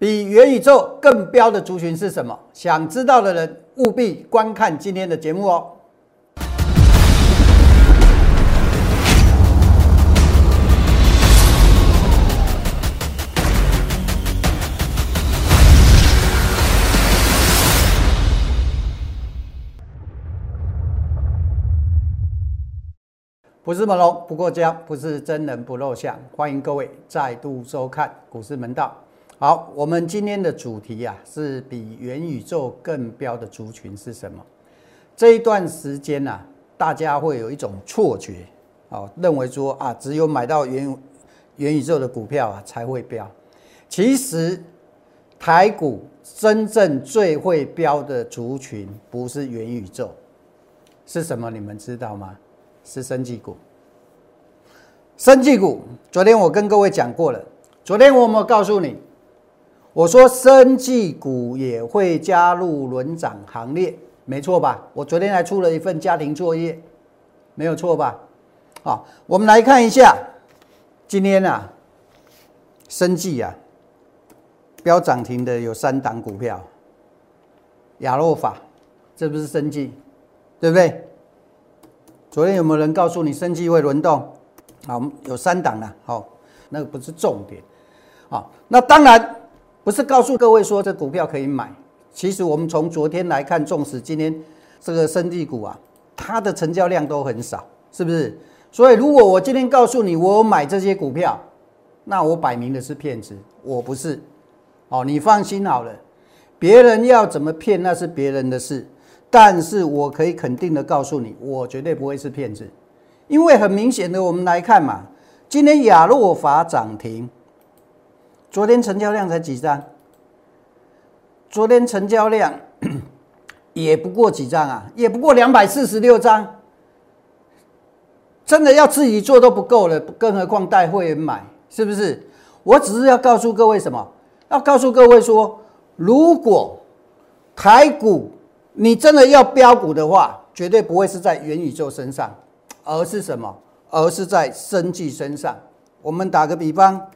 比元宇宙更标的族群是什么？想知道的人务必观看今天的节目哦。不是猛龙不过江，不是真人不露相。欢迎各位再度收看股市门道。好，我们今天的主题啊，是比元宇宙更标的族群是什么？这一段时间呢，大家会有一种错觉，哦，认为说啊，只有买到元元宇宙的股票啊才会标。其实台股真正最会标的族群不是元宇宙，是什么？你们知道吗？是生技股，生技股。昨天我跟各位讲过了。昨天我有没有告诉你？我说生技股也会加入轮涨行列，没错吧？我昨天还出了一份家庭作业，没有错吧？好，我们来看一下，今天啊，生技啊，标涨停的有三档股票，亚诺法，这不是生技，对不对？昨天有没有人告诉你生技会轮动？好，有三档了。好，那个不是重点。好，那当然不是告诉各位说这股票可以买。其实我们从昨天来看，纵使今天这个生地股啊，它的成交量都很少，是不是？所以如果我今天告诉你我买这些股票，那我摆明的是骗子，我不是。哦，你放心好了，别人要怎么骗那是别人的事。但是我可以肯定的告诉你，我绝对不会是骗子，因为很明显的，我们来看嘛，今天亚诺法涨停，昨天成交量才几张？昨天成交量 也不过几张啊，也不过两百四十六张，真的要自己做都不够了，更何况带会员买，是不是？我只是要告诉各位什么？要告诉各位说，如果台股。你真的要标股的话，绝对不会是在元宇宙身上，而是什么？而是在生计身上。我们打个比方，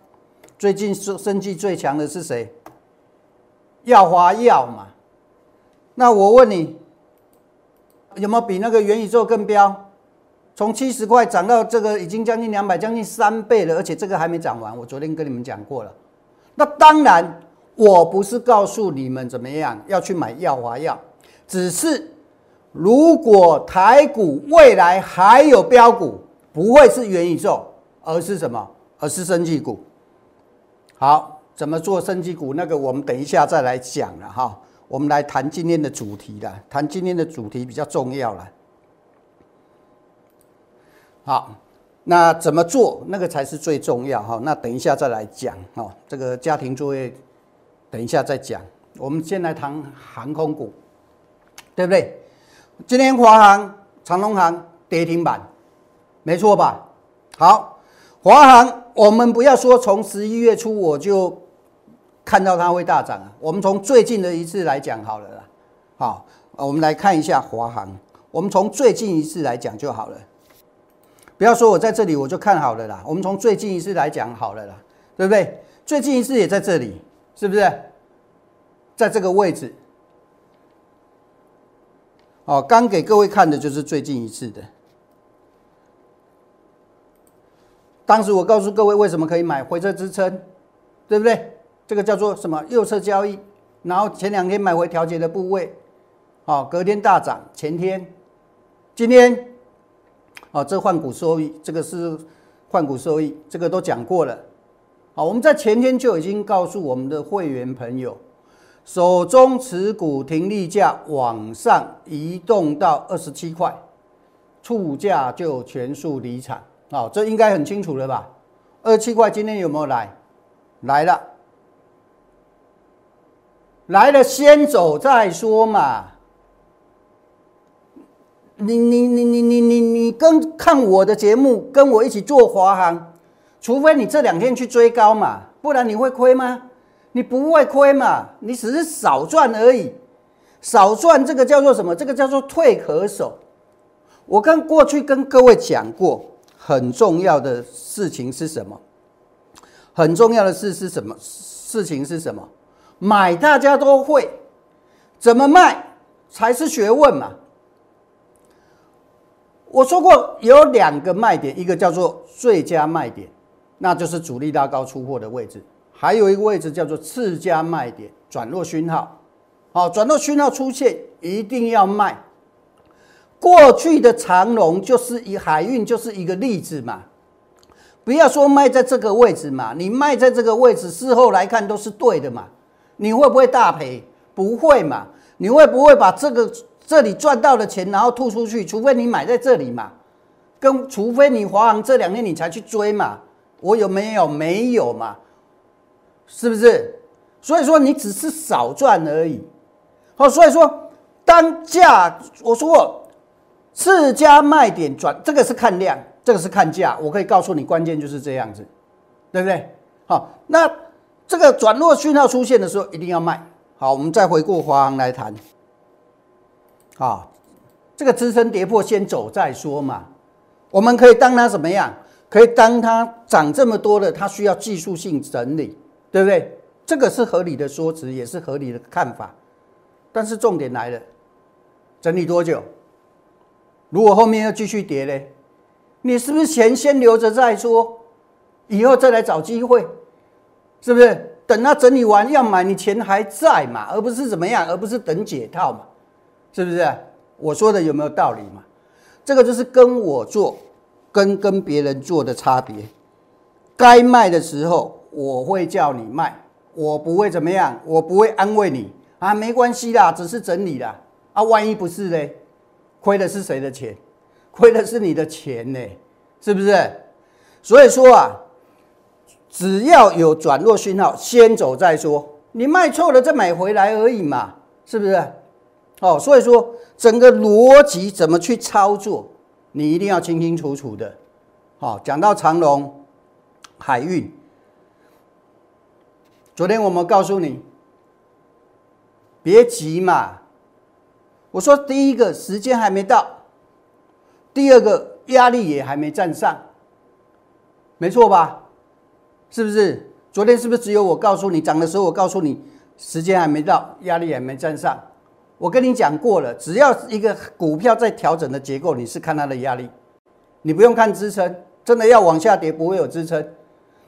最近生生计最强的是谁？耀华药嘛。那我问你，有没有比那个元宇宙更彪？从七十块涨到这个已经将近两百，将近三倍了，而且这个还没涨完。我昨天跟你们讲过了。那当然，我不是告诉你们怎么样要去买耀华药。只是，如果台股未来还有标股，不会是元宇宙，而是什么？而是生技股。好，怎么做生技股？那个我们等一下再来讲了哈。我们来谈今天的主题了，谈今天的主题比较重要了。好，那怎么做？那个才是最重要哈。那等一下再来讲哈。这个家庭作业，等一下再讲。我们先来谈航空股。对不对？今天华航、长龙航跌停板，没错吧？好，华航，我们不要说从十一月初我就看到它会大涨啊。我们从最近的一次来讲好了啦。好，我们来看一下华航。我们从最近一次来讲就好了。不要说我在这里我就看好了啦。我们从最近一次来讲好了啦，对不对？最近一次也在这里，是不是？在这个位置。哦，刚给各位看的就是最近一次的。当时我告诉各位为什么可以买回撤支撑，对不对？这个叫做什么右侧交易？然后前两天买回调节的部位，哦，隔天大涨。前天、今天，哦，这换股收益，这个是换股收益，这个都讲过了。好，我们在前天就已经告诉我们的会员朋友。手中持股停利价往上移动到二十七块，出价就全数离场。好，这应该很清楚了吧？二七块今天有没有来？来了，来了，先走再说嘛。你你你你你你你跟看我的节目，跟我一起做华航，除非你这两天去追高嘛，不然你会亏吗？你不会亏嘛？你只是少赚而已，少赚这个叫做什么？这个叫做退可守。我跟过去跟各位讲过，很重要的事情是什么？很重要的事是什么？事情是什么？买大家都会，怎么卖才是学问嘛。我说过有两个卖点，一个叫做最佳卖点，那就是主力拉高出货的位置；还有一个位置叫做次佳卖点，转弱讯号。好，转弱讯号出现一定要卖。过去的长龙就是以海运就是一个例子嘛，不要说卖在这个位置嘛，你卖在这个位置，事后来看都是对的嘛。你会不会大赔？不会嘛。你会不会把这个？这里赚到的钱，然后吐出去，除非你买在这里嘛，跟除非你华航这两天你才去追嘛，我有没有？没有嘛，是不是？所以说你只是少赚而已。好，所以说当价我说过次家卖点转，这个是看量，这个是看价，我可以告诉你，关键就是这样子，对不对？好，那这个转弱讯号出现的时候，一定要卖。好，我们再回过华航来谈。啊，这个支撑跌破先走再说嘛。我们可以当它怎么样？可以当它涨这么多的，它需要技术性整理，对不对？这个是合理的说辞，也是合理的看法。但是重点来了，整理多久？如果后面要继续跌呢？你是不是钱先留着再说？以后再来找机会，是不是？等它整理完要买，你钱还在嘛？而不是怎么样？而不是等解套嘛？是不是我说的有没有道理嘛？这个就是跟我做跟跟别人做的差别。该卖的时候我会叫你卖，我不会怎么样，我不会安慰你啊，没关系啦，只是整理啦啊，万一不是嘞？亏的是谁的钱？亏的是你的钱呢，是不是？所以说啊，只要有转弱讯号，先走再说。你卖错了再买回来而已嘛，是不是？哦，所以说整个逻辑怎么去操作，你一定要清清楚楚的。好，讲到长隆海运，昨天我们告诉你，别急嘛。我说第一个时间还没到，第二个压力也还没站上，没错吧？是不是？昨天是不是只有我告诉你涨的时候，我告诉你时间还没到，压力也没站上。我跟你讲过了，只要一个股票在调整的结构，你是看它的压力，你不用看支撑。真的要往下跌，不会有支撑。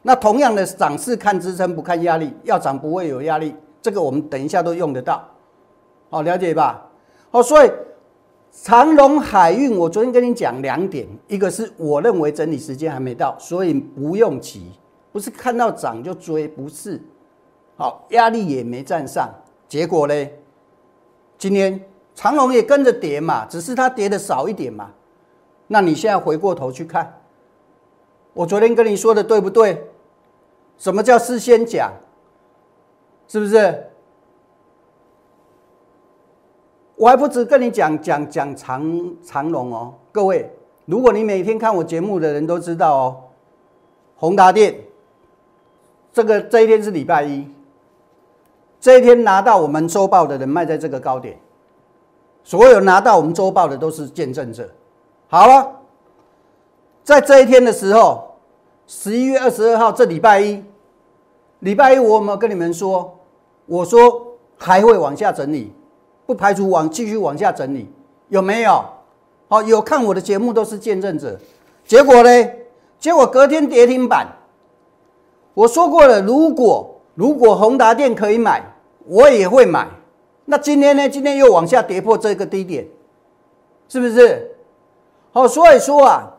那同样的涨势看支撑，不看压力，要涨不会有压力。这个我们等一下都用得到，好了解吧？哦，所以长隆海运，我昨天跟你讲两点，一个是我认为整理时间还没到，所以不用急，不是看到涨就追，不是。好，压力也没站上，结果呢？今天长隆也跟着跌嘛，只是它跌的少一点嘛。那你现在回过头去看，我昨天跟你说的对不对？什么叫事先讲？是不是？我还不止跟你讲讲讲长长龙哦，各位，如果你每天看我节目的人都知道哦，宏达电这个这一天是礼拜一。这一天拿到我们周报的人卖在这个高点，所有拿到我们周报的都是见证者。好了，在这一天的时候，十一月二十二号，这礼拜一，礼拜一我有没有跟你们说？我说还会往下整理，不排除往继续往下整理，有没有？好，有看我的节目都是见证者。结果呢？结果隔天跌停板。我说过了，如果如果宏达电可以买。我也会买，那今天呢？今天又往下跌破这个低点，是不是？好，所以说啊，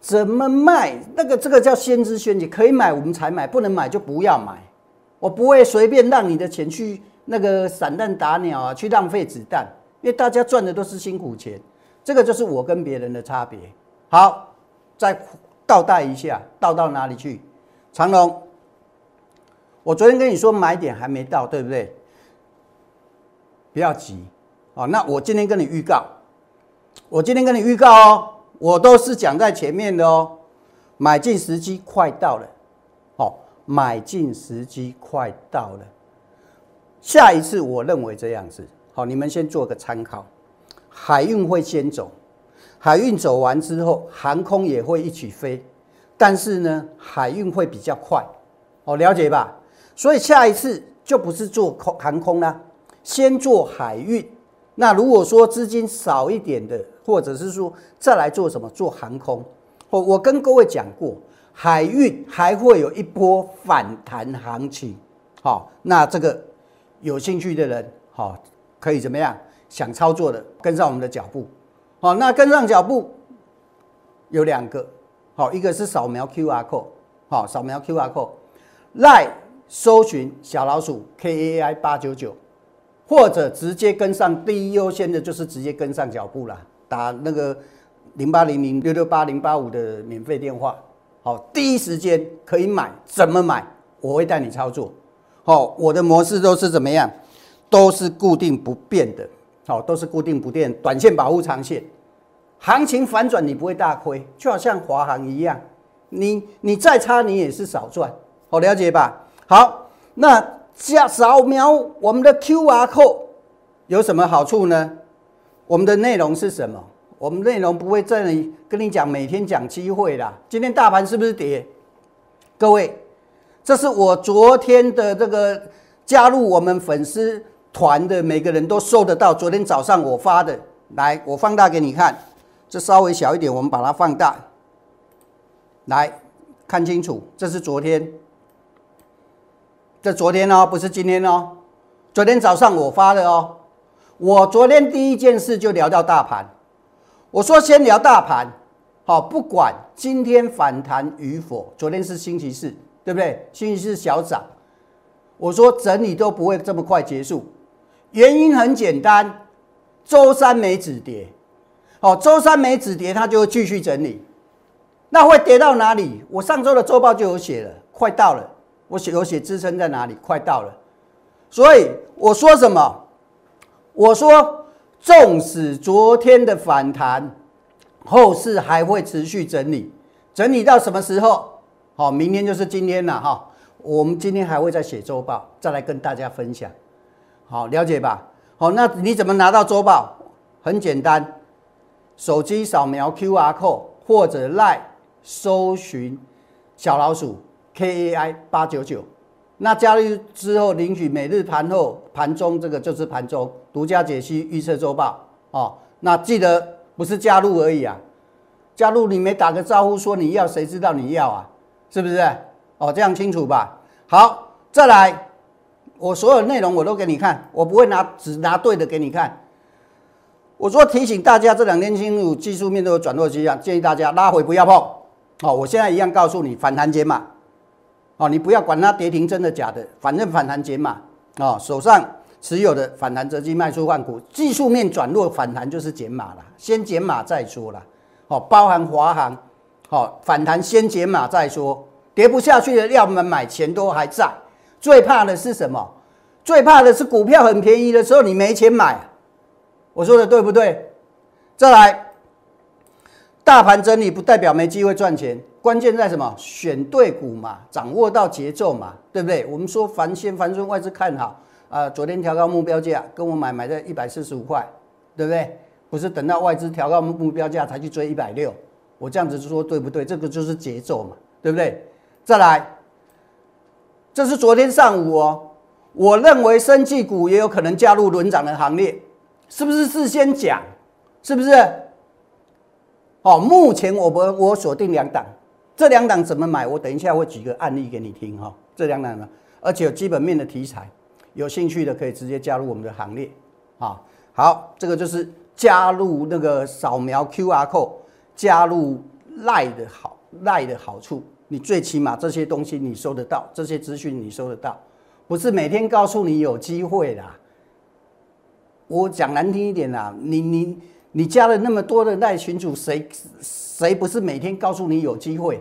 怎么卖？那个这个叫先知先觉，可以买我们才买，不能买就不要买。我不会随便让你的钱去那个散弹打鸟啊，去浪费子弹，因为大家赚的都是辛苦钱，这个就是我跟别人的差别。好，再倒带一下，倒到哪里去？长隆，我昨天跟你说买点还没到，对不对？不要急，哦，那我今天跟你预告，我今天跟你预告哦，我都是讲在前面的哦，买进时机快到了，哦，买进时机快到了，下一次我认为这样子，好，你们先做个参考，海运会先走，海运走完之后，航空也会一起飞，但是呢，海运会比较快，哦，了解吧？所以下一次。就不是做空航空啦，先做海运。那如果说资金少一点的，或者是说再来做什么做航空，我我跟各位讲过，海运还会有一波反弹行情。好，那这个有兴趣的人，好可以怎么样？想操作的跟上我们的脚步。好，那跟上脚步有两个，好，一个是扫描 Q R code，好，扫描 Q R code，来搜寻小老鼠 K A I 八九九。或者直接跟上，第一优先的就是直接跟上脚步啦，打那个零八零零六六八零八五的免费电话，好，第一时间可以买，怎么买？我会带你操作，好，我的模式都是怎么样？都是固定不变的，好，都是固定不变，短线保护长线，行情反转你不会大亏，就好像华航一样，你你再差你也是少赚，好了解吧？好，那。下扫描我们的 Q R code 有什么好处呢？我们的内容是什么？我们内容不会这里跟你讲，每天讲机会啦。今天大盘是不是跌？各位，这是我昨天的这个加入我们粉丝团的每个人都收得到。昨天早上我发的，来，我放大给你看。这稍微小一点，我们把它放大，来看清楚，这是昨天。这昨天哦，不是今天哦。昨天早上我发的哦。我昨天第一件事就聊到大盘，我说先聊大盘，好，不管今天反弹与否。昨天是星期四，对不对？星期四小涨，我说整理都不会这么快结束，原因很简单，周三没止跌，好，周三没止跌，它就会继续整理。那会跌到哪里？我上周的周报就有写了，快到了。我写有写支撑在哪里？快到了，所以我说什么？我说，纵使昨天的反弹，后市还会持续整理，整理到什么时候？好，明天就是今天了哈。我们今天还会再写周报，再来跟大家分享。好，了解吧？好，那你怎么拿到周报？很简单，手机扫描 Q R code 或者 Line 搜寻小老鼠。K A I 八九九，那加入之后领取每日盘后、盘中这个就是盘中独家解析预测周报哦。那记得不是加入而已啊，加入你没打个招呼说你要，谁知道你要啊？是不是？哦，这样清楚吧？好，再来，我所有内容我都给你看，我不会拿只拿对的给你看。我说提醒大家，这两天进入技术面都有转弱迹象，建议大家拉回不要碰。好，我现在一样告诉你，反弹减码。哦，你不要管它跌停真的假的，反正反弹减码哦，手上持有的反弹折机卖出换股，技术面转弱反弹就是减码了，先减码再说了。哦，包含华航，好反弹先解码再说，跌不下去的要么买钱都还在。最怕的是什么？最怕的是股票很便宜的时候你没钱买。我说的对不对？再来，大盘整理不代表没机会赚钱。关键在什么？选对股嘛，掌握到节奏嘛，对不对？我们说凡先凡顺外资看好啊，昨天调高目标价，跟我买买在一百四十五块，对不对？不是等到外资调高目标价才去追一百六，我这样子说对不对？这个就是节奏嘛，对不对？再来，这是昨天上午哦，我认为生技股也有可能加入轮涨的行列，是不是事先讲？是不是？哦，目前我们我锁定两档。这两档怎么买？我等一下会举个案例给你听哈。这两档呢，而且有基本面的题材，有兴趣的可以直接加入我们的行列啊。好，这个就是加入那个扫描 Q R code，加入赖的好赖的好处，你最起码这些东西你收得到，这些资讯你收得到，不是每天告诉你有机会啦。我讲难听一点啦，你你你加了那么多的赖群主，谁？谁不是每天告诉你有机会？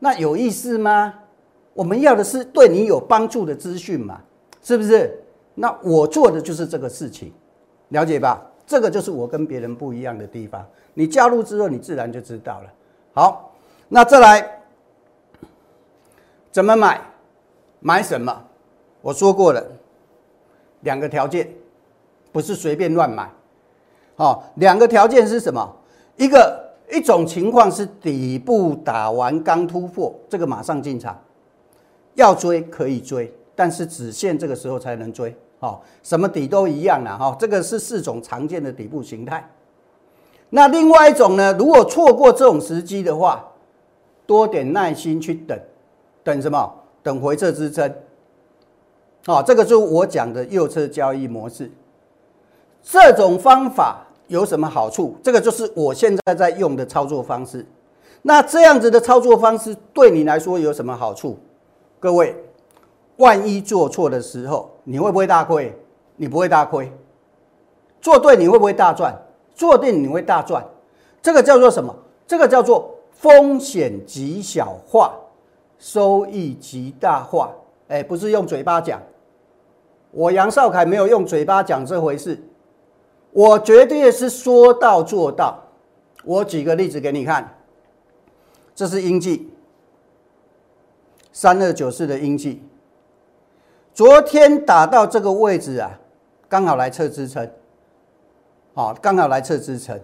那有意思吗？我们要的是对你有帮助的资讯嘛，是不是？那我做的就是这个事情，了解吧？这个就是我跟别人不一样的地方。你加入之后，你自然就知道了。好，那再来怎么买？买什么？我说过了，两个条件，不是随便乱买。好，两个条件是什么？一个。一种情况是底部打完刚突破，这个马上进场，要追可以追，但是只限这个时候才能追，哦，什么底都一样了，哈，这个是四种常见的底部形态。那另外一种呢，如果错过这种时机的话，多点耐心去等，等什么？等回撤支撑。好，这个就是我讲的右侧交易模式。这种方法有什么好处？这个就是我现在在用的操作方式。那这样子的操作方式对你来说有什么好处？各位，万一做错的时候，你会不会大亏？你不会大亏。做对你会不会大赚？做对你会大赚。这个叫做什么？这个叫做风险极小化，收益极大化。哎，不是用嘴巴讲。我杨少凯没有用嘴巴讲这回事，我绝对是说到做到。我举个例子给你看，这是英记三二九四的英记，昨天打到这个位置啊，刚好来测支撑，好，刚好来测支撑，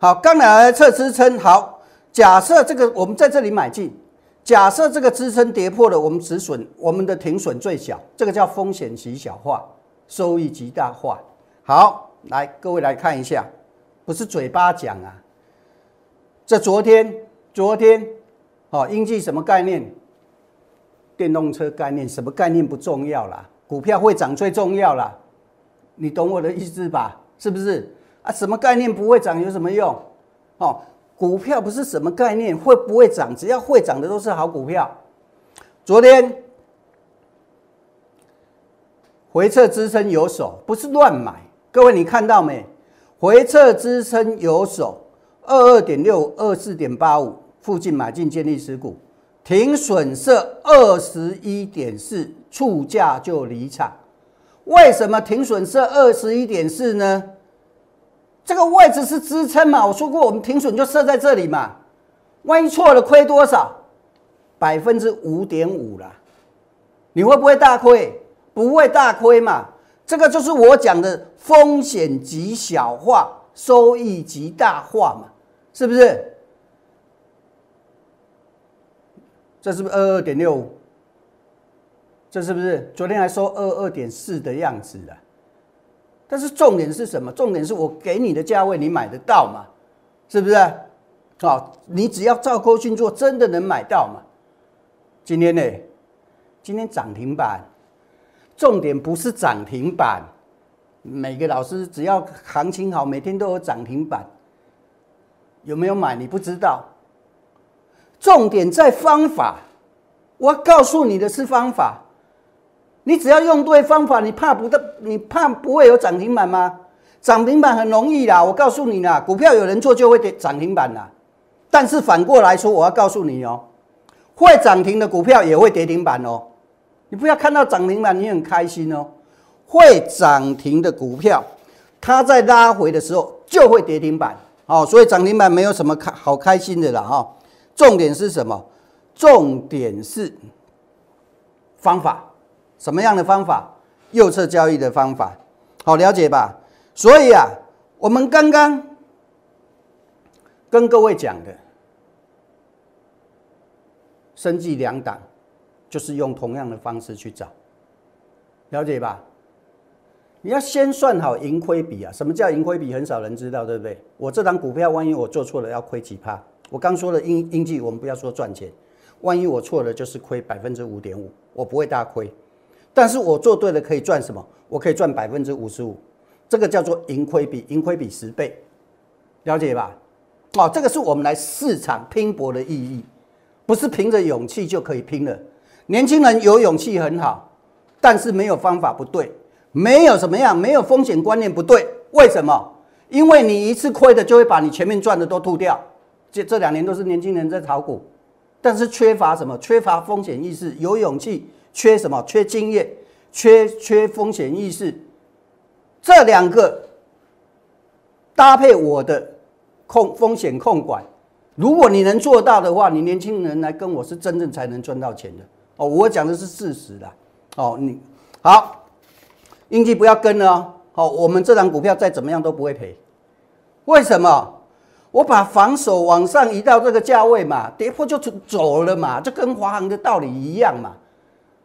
好，刚好来测支撑，好，假设这个我们在这里买进。假设这个支撑跌破了，我们止损，我们的停损最小，这个叫风险极小化，收益极大化。好，来各位来看一下，不是嘴巴讲啊。这昨天，昨天，哦，应记什么概念？电动车概念，什么概念不重要啦，股票会涨最重要啦。你懂我的意思吧？是不是啊？什么概念不会涨有什么用？哦。股票不是什么概念，会不会涨？只要会涨的都是好股票。昨天回撤支撑有手，不是乱买。各位你看到没？回撤支撑有手，二二点六、二四点八五附近买进建立持股，停损设二十一点四，触价就离场。为什么停损设二十一点四呢？这个位置是支撑嘛？我说过，我们停损就设在这里嘛。万一错了，亏多少？百分之五点五啦。你会不会大亏？不会大亏嘛。这个就是我讲的风险极小化，收益极大化嘛，是不是？这是不是二二点六？这是不是昨天还说二二点四的样子的？但是重点是什么？重点是我给你的价位你买得到吗？是不是？好，你只要照勾去做，真的能买到吗？今天呢？今天涨停板，重点不是涨停板。每个老师只要行情好，每天都有涨停板，有没有买你不知道。重点在方法，我告诉你的是方法。你只要用对方法，你怕不的，你怕不会有涨停板吗？涨停板很容易啦，我告诉你啦，股票有人做就会跌涨停板啦。但是反过来说，我要告诉你哦，会涨停的股票也会跌停板哦。你不要看到涨停板你很开心哦，会涨停的股票，它在拉回的时候就会跌停板哦。所以涨停板没有什么开好开心的啦哈。重点是什么？重点是方法。什么样的方法？右侧交易的方法，好了解吧？所以啊，我们刚刚跟各位讲的，生计两档，就是用同样的方式去找，了解吧？你要先算好盈亏比啊！什么叫盈亏比？很少人知道，对不对？我这档股票，万一我做错了，要亏几趴？我刚说的英英记，我们不要说赚钱，万一我错了，就是亏百分之五点五，我不会大亏。但是我做对了可以赚什么？我可以赚百分之五十五，这个叫做盈亏比，盈亏比十倍，了解吧？哦，这个是我们来市场拼搏的意义，不是凭着勇气就可以拼了。年轻人有勇气很好，但是没有方法不对，没有什么样，没有风险观念不对。为什么？因为你一次亏的就会把你前面赚的都吐掉。这这两年都是年轻人在炒股，但是缺乏什么？缺乏风险意识，有勇气。缺什么？缺经验，缺缺风险意识。这两个搭配我的控风险控管，如果你能做到的话，你年轻人来跟我是真正才能赚到钱的哦。我讲的是事实的哦。你好，英记不要跟了哦。我们这档股票再怎么样都不会赔。为什么？我把防守往上移到这个价位嘛，跌破就走了嘛，就跟华航的道理一样嘛。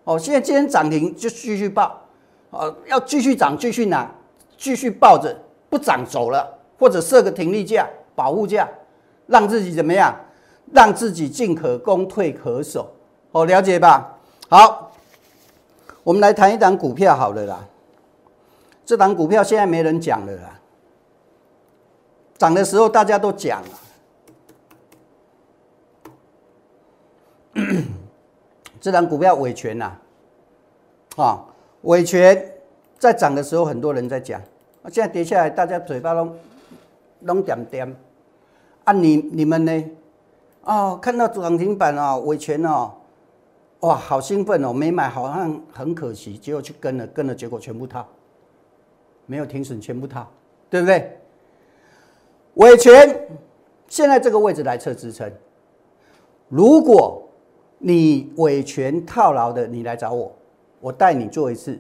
哦，现在今天涨停就继续报，哦，要继续涨继续拿，继续抱着不涨走了，或者设个停利价、保护价，让自己怎么样？让自己进可攻退可守。哦，了解吧？好，我们来谈一档股票好了啦。这档股票现在没人讲了啦，涨的时候大家都讲了。这档股票尾权呐，啊，尾权在涨的时候很多人在讲，现在跌下来大家嘴巴都拢点点。啊，你你们呢？哦，看到涨停板哦，尾权哦，哇，好兴奋哦，没买好像很可惜，结果去跟了，跟了结果全部套，没有停损全部套，对不对？尾权现在这个位置来测支撑，如果。你维权套牢的，你来找我，我带你做一次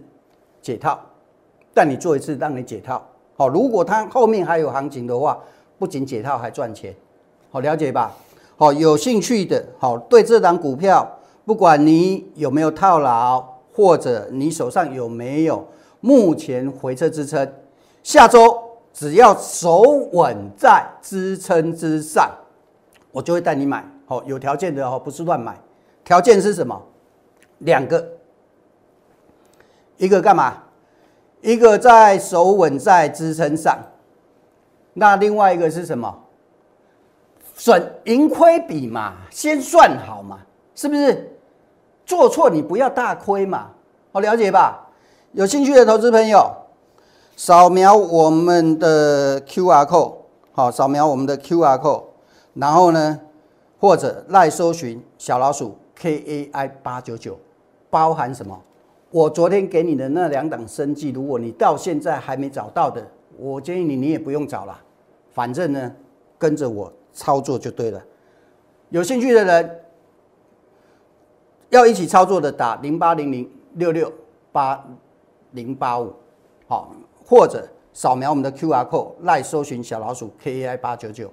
解套，带你做一次让你解套。好，如果它后面还有行情的话，不仅解套还赚钱，好了解吧？好，有兴趣的，好对这档股票，不管你有没有套牢，或者你手上有没有目前回撤支撑，下周只要手稳在支撑之上，我就会带你买。好，有条件的哦，不是乱买。条件是什么？两个，一个干嘛？一个在手稳在支撑上，那另外一个是什么？损盈亏比嘛，先算好嘛，是不是？做错你不要大亏嘛，好了解吧？有兴趣的投资朋友，扫描我们的 Q R code，好，扫描我们的 Q R code，然后呢，或者赖搜寻小老鼠。K A I 八九九包含什么？我昨天给你的那两档生计，如果你到现在还没找到的，我建议你你也不用找了，反正呢跟着我操作就对了。有兴趣的人要一起操作的，打零八零零六六八零八五，好，或者扫描我们的 Q R code 来搜寻小老鼠 K A I 八九九。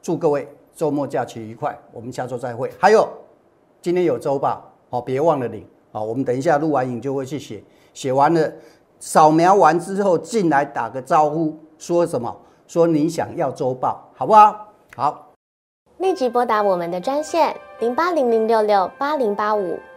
祝各位周末假期愉快，我们下周再会。还有。今天有周报，好，别忘了领，好，我们等一下录完影就会去写，写完了，扫描完之后进来打个招呼，说什么？说你想要周报，好不好？好，立即拨打我们的专线零八零零六六八零八五